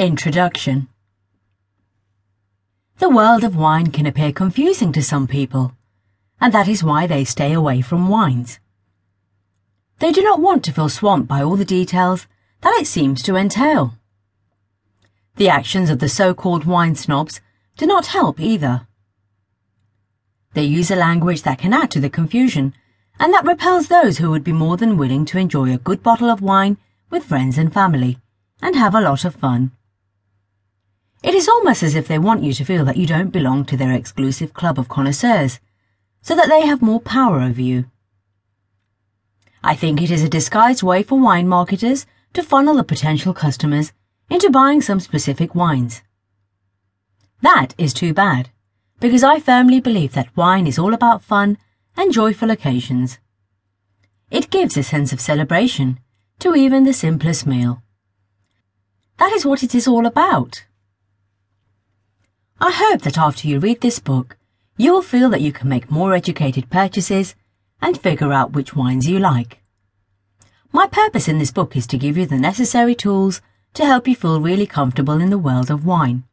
Introduction The world of wine can appear confusing to some people, and that is why they stay away from wines. They do not want to feel swamped by all the details that it seems to entail. The actions of the so-called wine snobs do not help either. They use a language that can add to the confusion and that repels those who would be more than willing to enjoy a good bottle of wine with friends and family and have a lot of fun. It is almost as if they want you to feel that you don't belong to their exclusive club of connoisseurs, so that they have more power over you. I think it is a disguised way for wine marketers to funnel the potential customers into buying some specific wines. That is too bad, because I firmly believe that wine is all about fun and joyful occasions. It gives a sense of celebration to even the simplest meal. That is what it is all about. I hope that after you read this book, you will feel that you can make more educated purchases and figure out which wines you like. My purpose in this book is to give you the necessary tools to help you feel really comfortable in the world of wine.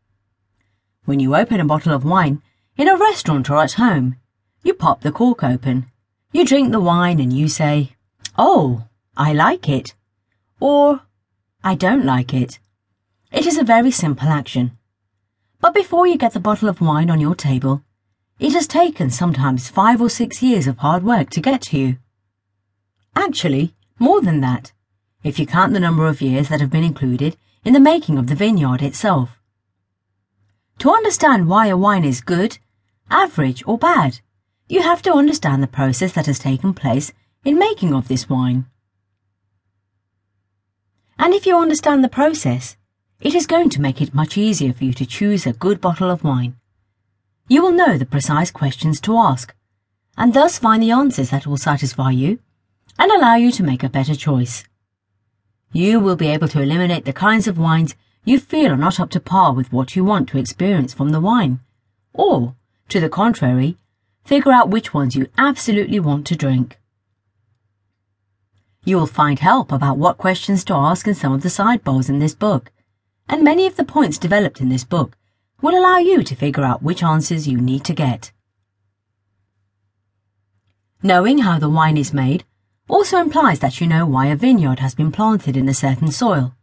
When you open a bottle of wine, in a restaurant or at home, you pop the cork open, you drink the wine and you say, Oh, I like it, or I don't like it. It is a very simple action. But before you get the bottle of wine on your table, it has taken sometimes five or six years of hard work to get to you. Actually, more than that, if you count the number of years that have been included in the making of the vineyard itself. To understand why a wine is good, average, or bad, you have to understand the process that has taken place in making of this wine. And if you understand the process, it is going to make it much easier for you to choose a good bottle of wine. You will know the precise questions to ask, and thus find the answers that will satisfy you and allow you to make a better choice. You will be able to eliminate the kinds of wines you feel are not up to par with what you want to experience from the wine, or, to the contrary, figure out which ones you absolutely want to drink. You will find help about what questions to ask in some of the sidebars in this book, and many of the points developed in this book will allow you to figure out which answers you need to get. Knowing how the wine is made also implies that you know why a vineyard has been planted in a certain soil,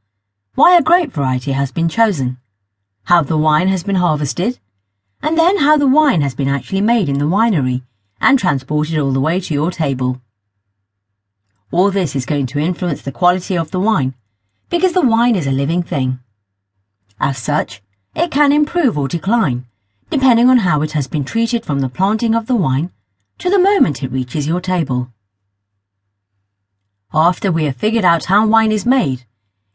why a grape variety has been chosen, how the wine has been harvested, and then how the wine has been actually made in the winery and transported all the way to your table. All this is going to influence the quality of the wine, because the wine is a living thing. As such, it can improve or decline, depending on how it has been treated from the planting of the wine to the moment it reaches your table. After we have figured out how wine is made,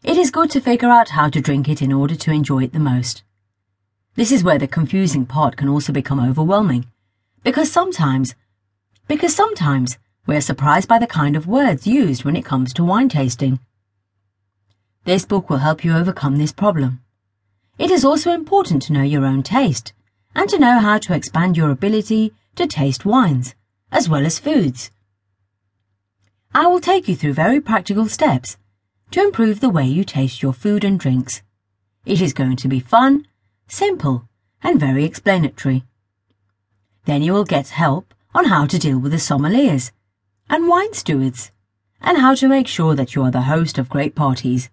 it is good to figure out how to drink it in order to enjoy it the most. This is where the confusing part can also become overwhelming, because sometimes, because sometimes we're surprised by the kind of words used when it comes to wine tasting. This book will help you overcome this problem. It is also important to know your own taste and to know how to expand your ability to taste wines, as well as foods. I will take you through very practical steps to improve the way you taste your food and drinks. It is going to be fun, simple, and very explanatory. Then you will get help on how to deal with the sommeliers and wine stewards, and how to make sure that you are the host of great parties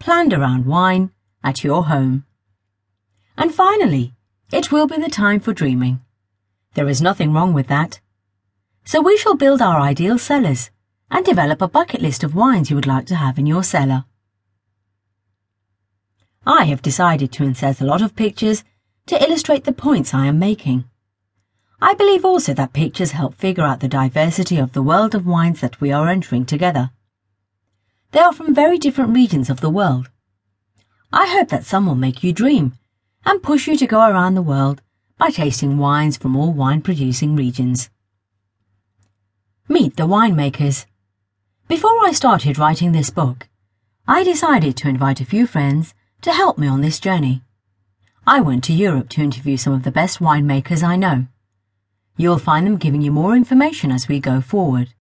planned around wine at your home. And finally, it will be the time for dreaming. There is nothing wrong with that. So we shall build our ideal cellars and develop a bucket list of wines you would like to have in your cellar. I have decided to insert a lot of pictures to illustrate the points I am making. I believe also that pictures help figure out the diversity of the world of wines that we are entering together. They are from very different regions of the world. I hope that some will make you dream and push you to go around the world by tasting wines from all wine producing regions. Meet the winemakers. Before I started writing this book, I decided to invite a few friends to help me on this journey. I went to Europe to interview some of the best winemakers I know. You'll find them giving you more information as we go forward.